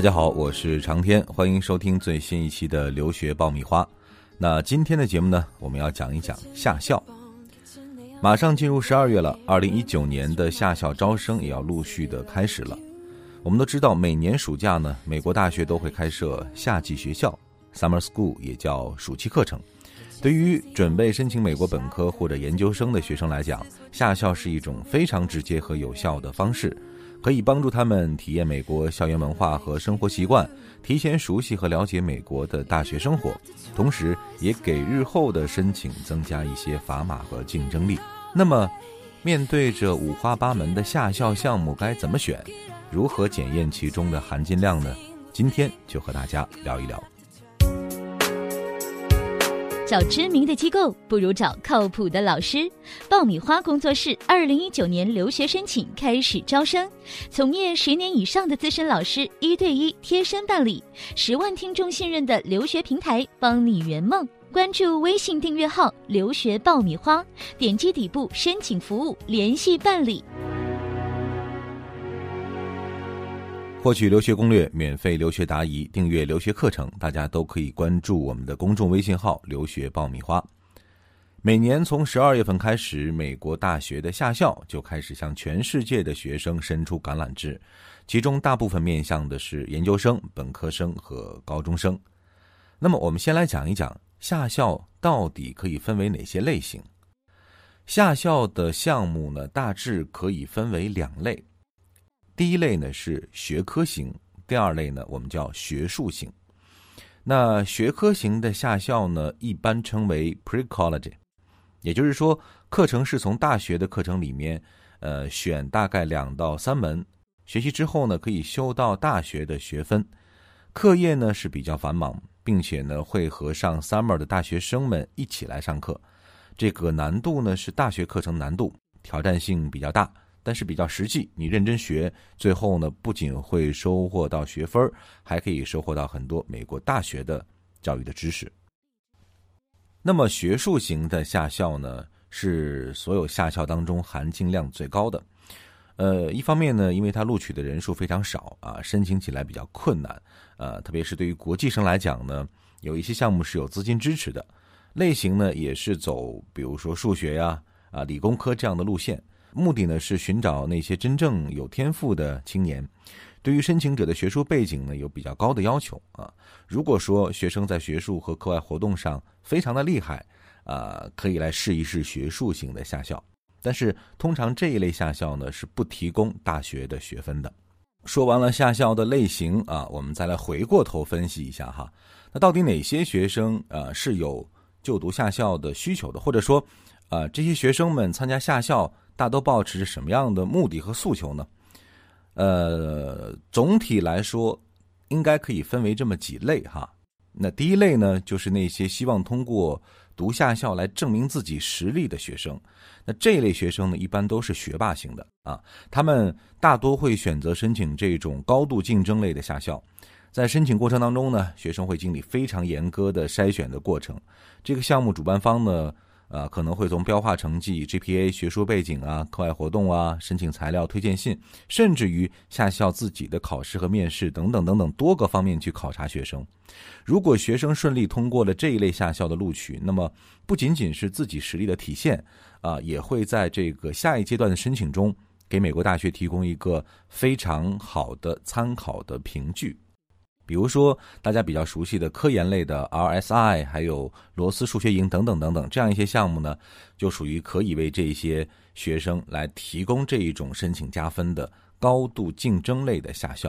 大家好，我是长天，欢迎收听最新一期的留学爆米花。那今天的节目呢，我们要讲一讲夏校。马上进入十二月了，二零一九年的夏校招生也要陆续的开始了。我们都知道，每年暑假呢，美国大学都会开设夏季学校 （summer school），也叫暑期课程。对于准备申请美国本科或者研究生的学生来讲，夏校是一种非常直接和有效的方式。可以帮助他们体验美国校园文化和生活习惯，提前熟悉和了解美国的大学生活，同时也给日后的申请增加一些砝码和竞争力。那么，面对着五花八门的夏校项目，该怎么选？如何检验其中的含金量呢？今天就和大家聊一聊。找知名的机构不如找靠谱的老师。爆米花工作室二零一九年留学申请开始招生，从业十年以上的资深老师一对一贴身办理，十万听众信任的留学平台，帮你圆梦。关注微信订阅号“留学爆米花”，点击底部申请服务联系办理。获取留学攻略、免费留学答疑、订阅留学课程，大家都可以关注我们的公众微信号“留学爆米花”。每年从十二月份开始，美国大学的夏校就开始向全世界的学生伸出橄榄枝，其中大部分面向的是研究生、本科生和高中生。那么，我们先来讲一讲夏校到底可以分为哪些类型。夏校的项目呢，大致可以分为两类。第一类呢是学科型，第二类呢我们叫学术型。那学科型的夏校呢，一般称为 pre-college，也就是说，课程是从大学的课程里面，呃，选大概两到三门学习之后呢，可以修到大学的学分。课业呢是比较繁忙，并且呢会和上 summer 的大学生们一起来上课。这个难度呢是大学课程难度，挑战性比较大。但是比较实际，你认真学，最后呢，不仅会收获到学分还可以收获到很多美国大学的教育的知识。那么学术型的夏校呢，是所有夏校当中含金量最高的。呃，一方面呢，因为它录取的人数非常少啊，申请起来比较困难。呃，特别是对于国际生来讲呢，有一些项目是有资金支持的，类型呢也是走比如说数学呀、啊理工科这样的路线。目的呢是寻找那些真正有天赋的青年，对于申请者的学术背景呢有比较高的要求啊。如果说学生在学术和课外活动上非常的厉害，啊，可以来试一试学术型的夏校。但是通常这一类夏校呢是不提供大学的学分的。说完了夏校的类型啊，我们再来回过头分析一下哈，那到底哪些学生啊是有就读夏校的需求的，或者说啊这些学生们参加夏校？大都保持着什么样的目的和诉求呢？呃，总体来说，应该可以分为这么几类哈。那第一类呢，就是那些希望通过读夏校来证明自己实力的学生。那这类学生呢，一般都是学霸型的啊。他们大多会选择申请这种高度竞争类的夏校。在申请过程当中呢，学生会经历非常严格的筛选的过程。这个项目主办方呢。啊，可能会从标化成绩、GPA、学术背景啊、课外活动啊、申请材料、推荐信，甚至于下校自己的考试和面试等等等等多个方面去考察学生。如果学生顺利通过了这一类下校的录取，那么不仅仅是自己实力的体现，啊，也会在这个下一阶段的申请中给美国大学提供一个非常好的参考的凭据。比如说，大家比较熟悉的科研类的 RSI，还有罗斯数学营等等等等，这样一些项目呢，就属于可以为这些学生来提供这一种申请加分的高度竞争类的下校，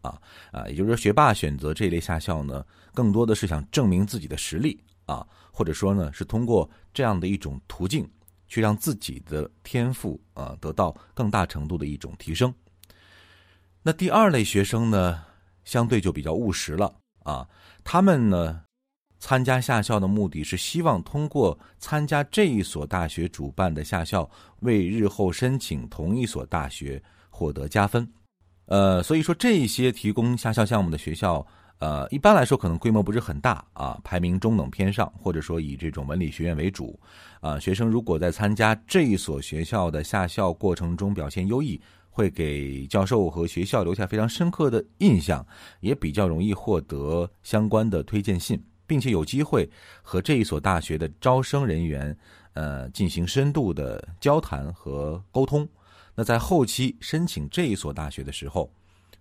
啊啊，也就是说，学霸选择这类下校呢，更多的是想证明自己的实力啊，或者说呢，是通过这样的一种途径，去让自己的天赋啊得到更大程度的一种提升。那第二类学生呢？相对就比较务实了啊，他们呢参加夏校的目的是希望通过参加这一所大学主办的夏校，为日后申请同一所大学获得加分。呃，所以说这些提供夏校项目的学校，呃，一般来说可能规模不是很大啊，排名中等偏上，或者说以这种文理学院为主。啊，学生如果在参加这一所学校的夏校过程中表现优异，会给教授和学校留下非常深刻的印象，也比较容易获得相关的推荐信，并且有机会和这一所大学的招生人员呃进行深度的交谈和沟通。那在后期申请这一所大学的时候，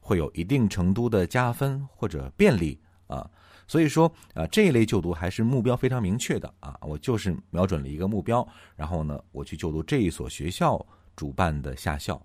会有一定程度的加分或者便利啊。所以说啊，这一类就读还是目标非常明确的啊，我就是瞄准了一个目标，然后呢，我去就读这一所学校主办的下校。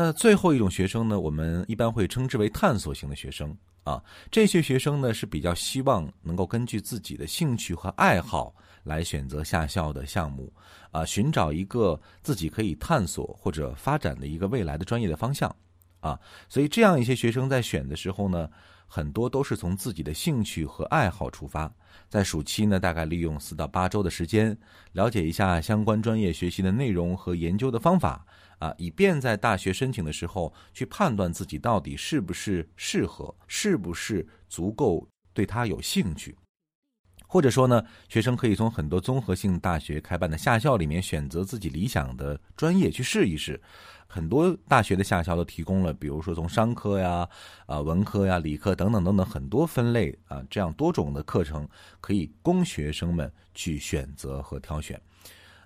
那最后一种学生呢，我们一般会称之为探索型的学生啊。这些学生呢是比较希望能够根据自己的兴趣和爱好来选择下校的项目啊，寻找一个自己可以探索或者发展的一个未来的专业的方向啊。所以这样一些学生在选的时候呢。很多都是从自己的兴趣和爱好出发，在暑期呢，大概利用四到八周的时间，了解一下相关专业学习的内容和研究的方法，啊，以便在大学申请的时候去判断自己到底是不是适合，是不是足够对他有兴趣。或者说呢，学生可以从很多综合性大学开办的夏校里面选择自己理想的专业去试一试。很多大学的下校都提供了，比如说从商科呀、啊文科呀、理科等等等等很多分类啊，这样多种的课程可以供学生们去选择和挑选。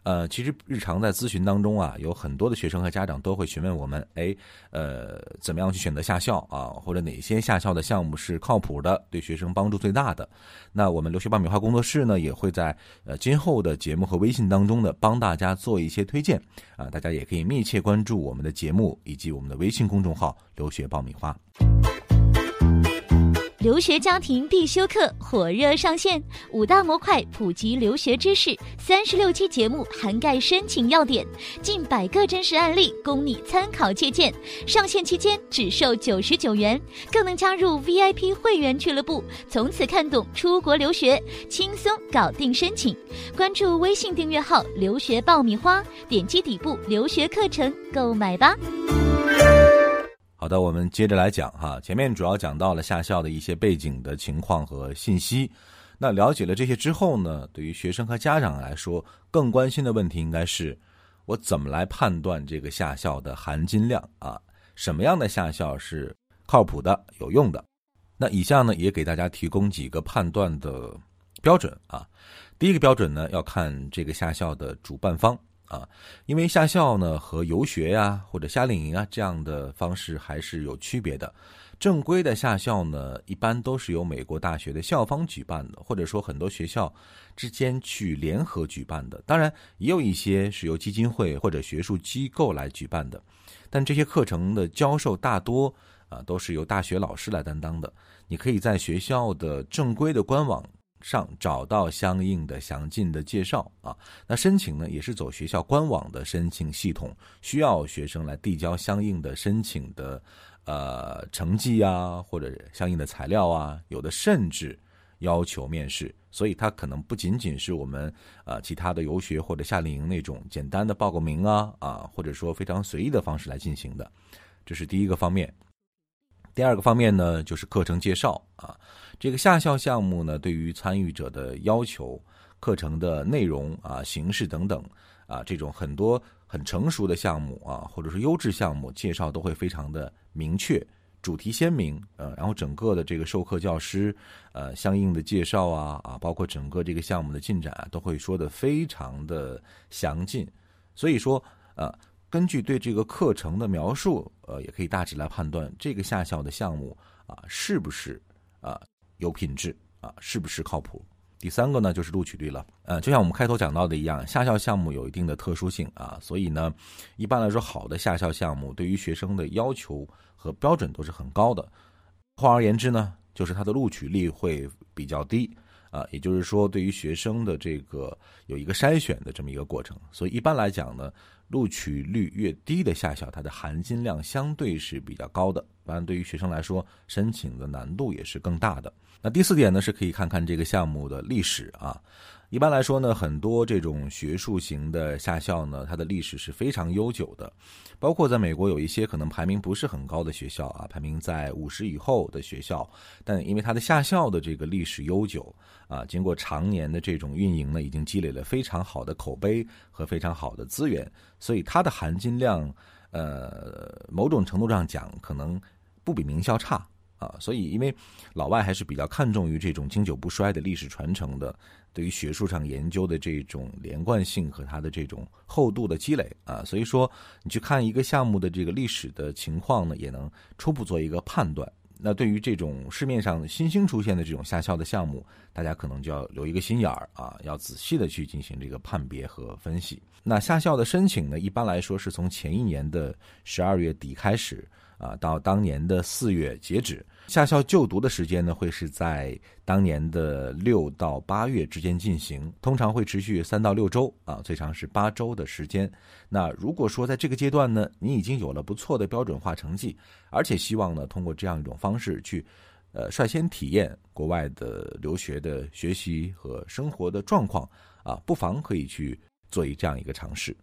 呃，其实日常在咨询当中啊，有很多的学生和家长都会询问我们，哎，呃，怎么样去选择夏校啊？或者哪些夏校的项目是靠谱的，对学生帮助最大的？那我们留学爆米花工作室呢，也会在呃今后的节目和微信当中呢，帮大家做一些推荐啊，大家也可以密切关注我们的节目以及我们的微信公众号“留学爆米花”。留学家庭必修课火热上线，五大模块普及留学知识，三十六期节目涵盖申请要点，近百个真实案例供你参考借鉴。上线期间只售九十九元，更能加入 VIP 会员俱乐部，从此看懂出国留学，轻松搞定申请。关注微信订阅号“留学爆米花”，点击底部留学课程购买吧。好的，我们接着来讲哈。前面主要讲到了夏校的一些背景的情况和信息。那了解了这些之后呢，对于学生和家长来说，更关心的问题应该是：我怎么来判断这个夏校的含金量啊？什么样的夏校是靠谱的、有用的？那以下呢，也给大家提供几个判断的标准啊。第一个标准呢，要看这个夏校的主办方。啊，因为夏校呢和游学呀或者夏令营啊这样的方式还是有区别的。正规的夏校呢，一般都是由美国大学的校方举办的，或者说很多学校之间去联合举办的。当然，也有一些是由基金会或者学术机构来举办的。但这些课程的教授大多啊都是由大学老师来担当的。你可以在学校的正规的官网。上找到相应的详尽的介绍啊，那申请呢也是走学校官网的申请系统，需要学生来递交相应的申请的呃成绩啊或者相应的材料啊，有的甚至要求面试，所以它可能不仅仅是我们啊其他的游学或者夏令营那种简单的报个名啊啊或者说非常随意的方式来进行的，这是第一个方面。第二个方面呢就是课程介绍啊。这个夏校项目呢，对于参与者的要求、课程的内容啊、形式等等啊，这种很多很成熟的项目啊，或者是优质项目，介绍都会非常的明确，主题鲜明，呃，然后整个的这个授课教师，呃，相应的介绍啊啊，包括整个这个项目的进展啊，都会说的非常的详尽。所以说，呃，根据对这个课程的描述，呃，也可以大致来判断这个下校的项目啊，是不是啊。有品质啊，是不是靠谱？第三个呢，就是录取率了。呃，就像我们开头讲到的一样，下校项目有一定的特殊性啊，所以呢，一般来说，好的下校项目对于学生的要求和标准都是很高的。换而言之呢，就是它的录取率会比较低啊，也就是说，对于学生的这个有一个筛选的这么一个过程。所以一般来讲呢。录取率越低的下校，它的含金量相对是比较高的。当然，对于学生来说，申请的难度也是更大的。那第四点呢，是可以看看这个项目的历史啊。一般来说呢，很多这种学术型的下校呢，它的历史是非常悠久的。包括在美国有一些可能排名不是很高的学校啊，排名在五十以后的学校，但因为它的下校的这个历史悠久啊，经过常年的这种运营呢，已经积累了非常好的口碑和非常好的资源，所以它的含金量呃，某种程度上讲，可能不比名校差啊。所以，因为老外还是比较看重于这种经久不衰的历史传承的，对于学术上研究的这种连贯性和它的这种厚度的积累啊。所以说，你去看一个项目的这个历史的情况呢，也能初步做一个判断。那对于这种市面上新兴出现的这种下校的项目，大家可能就要留一个心眼儿啊，要仔细的去进行这个判别和分析。那下校的申请呢，一般来说是从前一年的十二月底开始。啊，到当年的四月截止，下校就读的时间呢，会是在当年的六到八月之间进行，通常会持续三到六周啊，最长是八周的时间。那如果说在这个阶段呢，你已经有了不错的标准化成绩，而且希望呢通过这样一种方式去，呃，率先体验国外的留学的学习和生活的状况啊，不妨可以去做一这样一个尝试。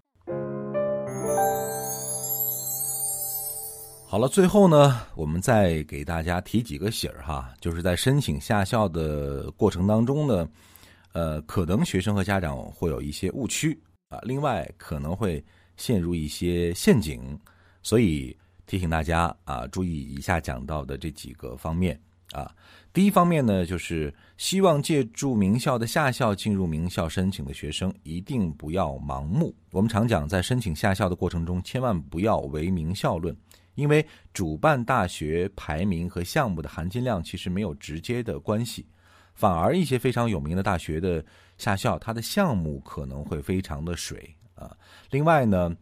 好了，最后呢，我们再给大家提几个醒儿哈，就是在申请下校的过程当中呢，呃，可能学生和家长会有一些误区啊，另外可能会陷入一些陷阱，所以提醒大家啊，注意以下讲到的这几个方面啊。第一方面呢，就是希望借助名校的下校进入名校申请的学生，一定不要盲目。我们常讲，在申请下校的过程中，千万不要唯名校论。因为主办大学排名和项目的含金量其实没有直接的关系，反而一些非常有名的大学的下校，它的项目可能会非常的水啊。另外呢，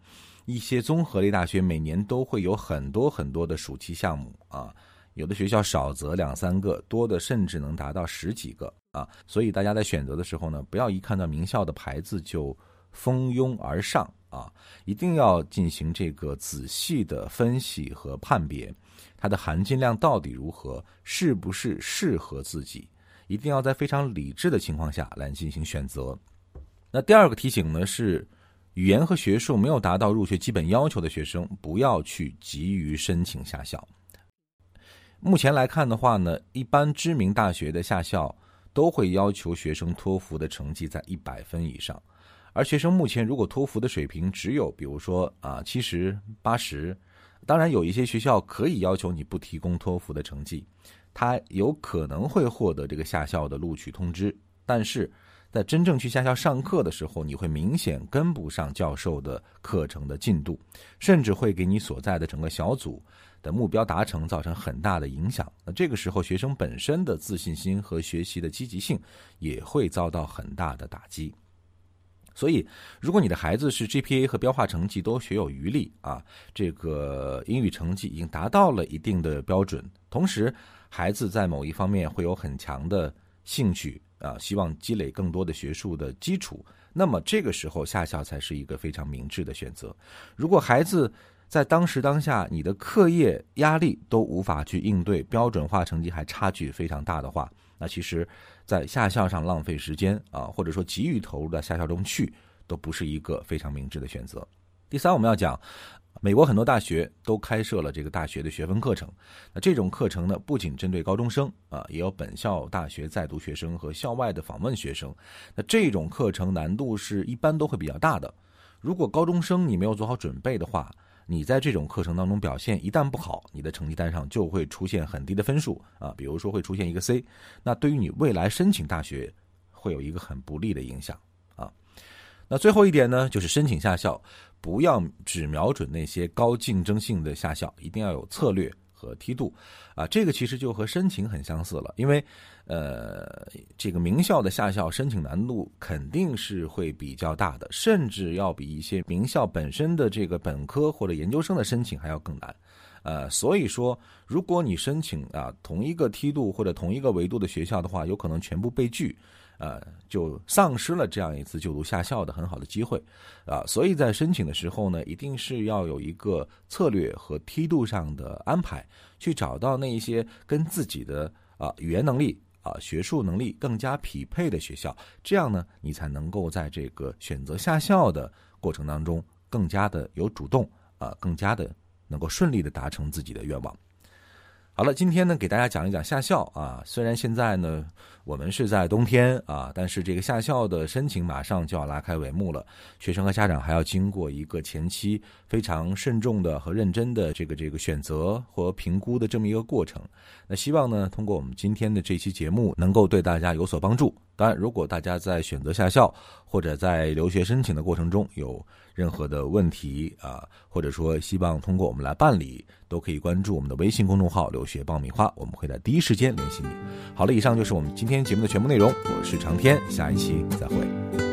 一些综合类大学每年都会有很多很多的暑期项目啊，有的学校少则两三个，多的甚至能达到十几个啊。所以大家在选择的时候呢，不要一看到名校的牌子就蜂拥而上。啊，一定要进行这个仔细的分析和判别，它的含金量到底如何，是不是适合自己？一定要在非常理智的情况下来进行选择。那第二个提醒呢是，语言和学术没有达到入学基本要求的学生，不要去急于申请下校。目前来看的话呢，一般知名大学的下校都会要求学生托福的成绩在一百分以上。而学生目前如果托福的水平只有，比如说啊七十八十，当然有一些学校可以要求你不提供托福的成绩，他有可能会获得这个下校的录取通知。但是在真正去下校上课的时候，你会明显跟不上教授的课程的进度，甚至会给你所在的整个小组的目标达成造成很大的影响。那这个时候，学生本身的自信心和学习的积极性也会遭到很大的打击。所以，如果你的孩子是 GPA 和标化成绩都学有余力啊，这个英语成绩已经达到了一定的标准，同时孩子在某一方面会有很强的兴趣啊，希望积累更多的学术的基础，那么这个时候下校才是一个非常明智的选择。如果孩子在当时当下你的课业压力都无法去应对，标准化成绩还差距非常大的话，那其实。在下校上浪费时间啊，或者说急于投入到下校中去，都不是一个非常明智的选择。第三，我们要讲，美国很多大学都开设了这个大学的学分课程。那这种课程呢，不仅针对高中生啊，也有本校大学在读学生和校外的访问学生。那这种课程难度是一般都会比较大的。如果高中生你没有做好准备的话，你在这种课程当中表现一旦不好，你的成绩单上就会出现很低的分数啊，比如说会出现一个 C，那对于你未来申请大学会有一个很不利的影响啊。那最后一点呢，就是申请下校不要只瞄准那些高竞争性的下校，一定要有策略。和梯度，啊，这个其实就和申请很相似了，因为，呃，这个名校的下校申请难度肯定是会比较大的，甚至要比一些名校本身的这个本科或者研究生的申请还要更难，呃，所以说，如果你申请啊同一个梯度或者同一个维度的学校的话，有可能全部被拒。呃，就丧失了这样一次就读下校的很好的机会，啊，所以在申请的时候呢，一定是要有一个策略和梯度上的安排，去找到那一些跟自己的啊语言能力啊学术能力更加匹配的学校，这样呢，你才能够在这个选择下校的过程当中更加的有主动啊，更加的能够顺利的达成自己的愿望。好了，今天呢，给大家讲一讲下校啊。虽然现在呢，我们是在冬天啊，但是这个下校的申请马上就要拉开帷幕了。学生和家长还要经过一个前期非常慎重的和认真的这个这个选择和评估的这么一个过程。那希望呢，通过我们今天的这期节目，能够对大家有所帮助。当然，如果大家在选择下校或者在留学申请的过程中有任何的问题啊，或者说希望通过我们来办理，都可以关注我们的微信公众号“留学爆米花”，我们会在第一时间联系你。好了，以上就是我们今天节目的全部内容，我是长天，下一期再会。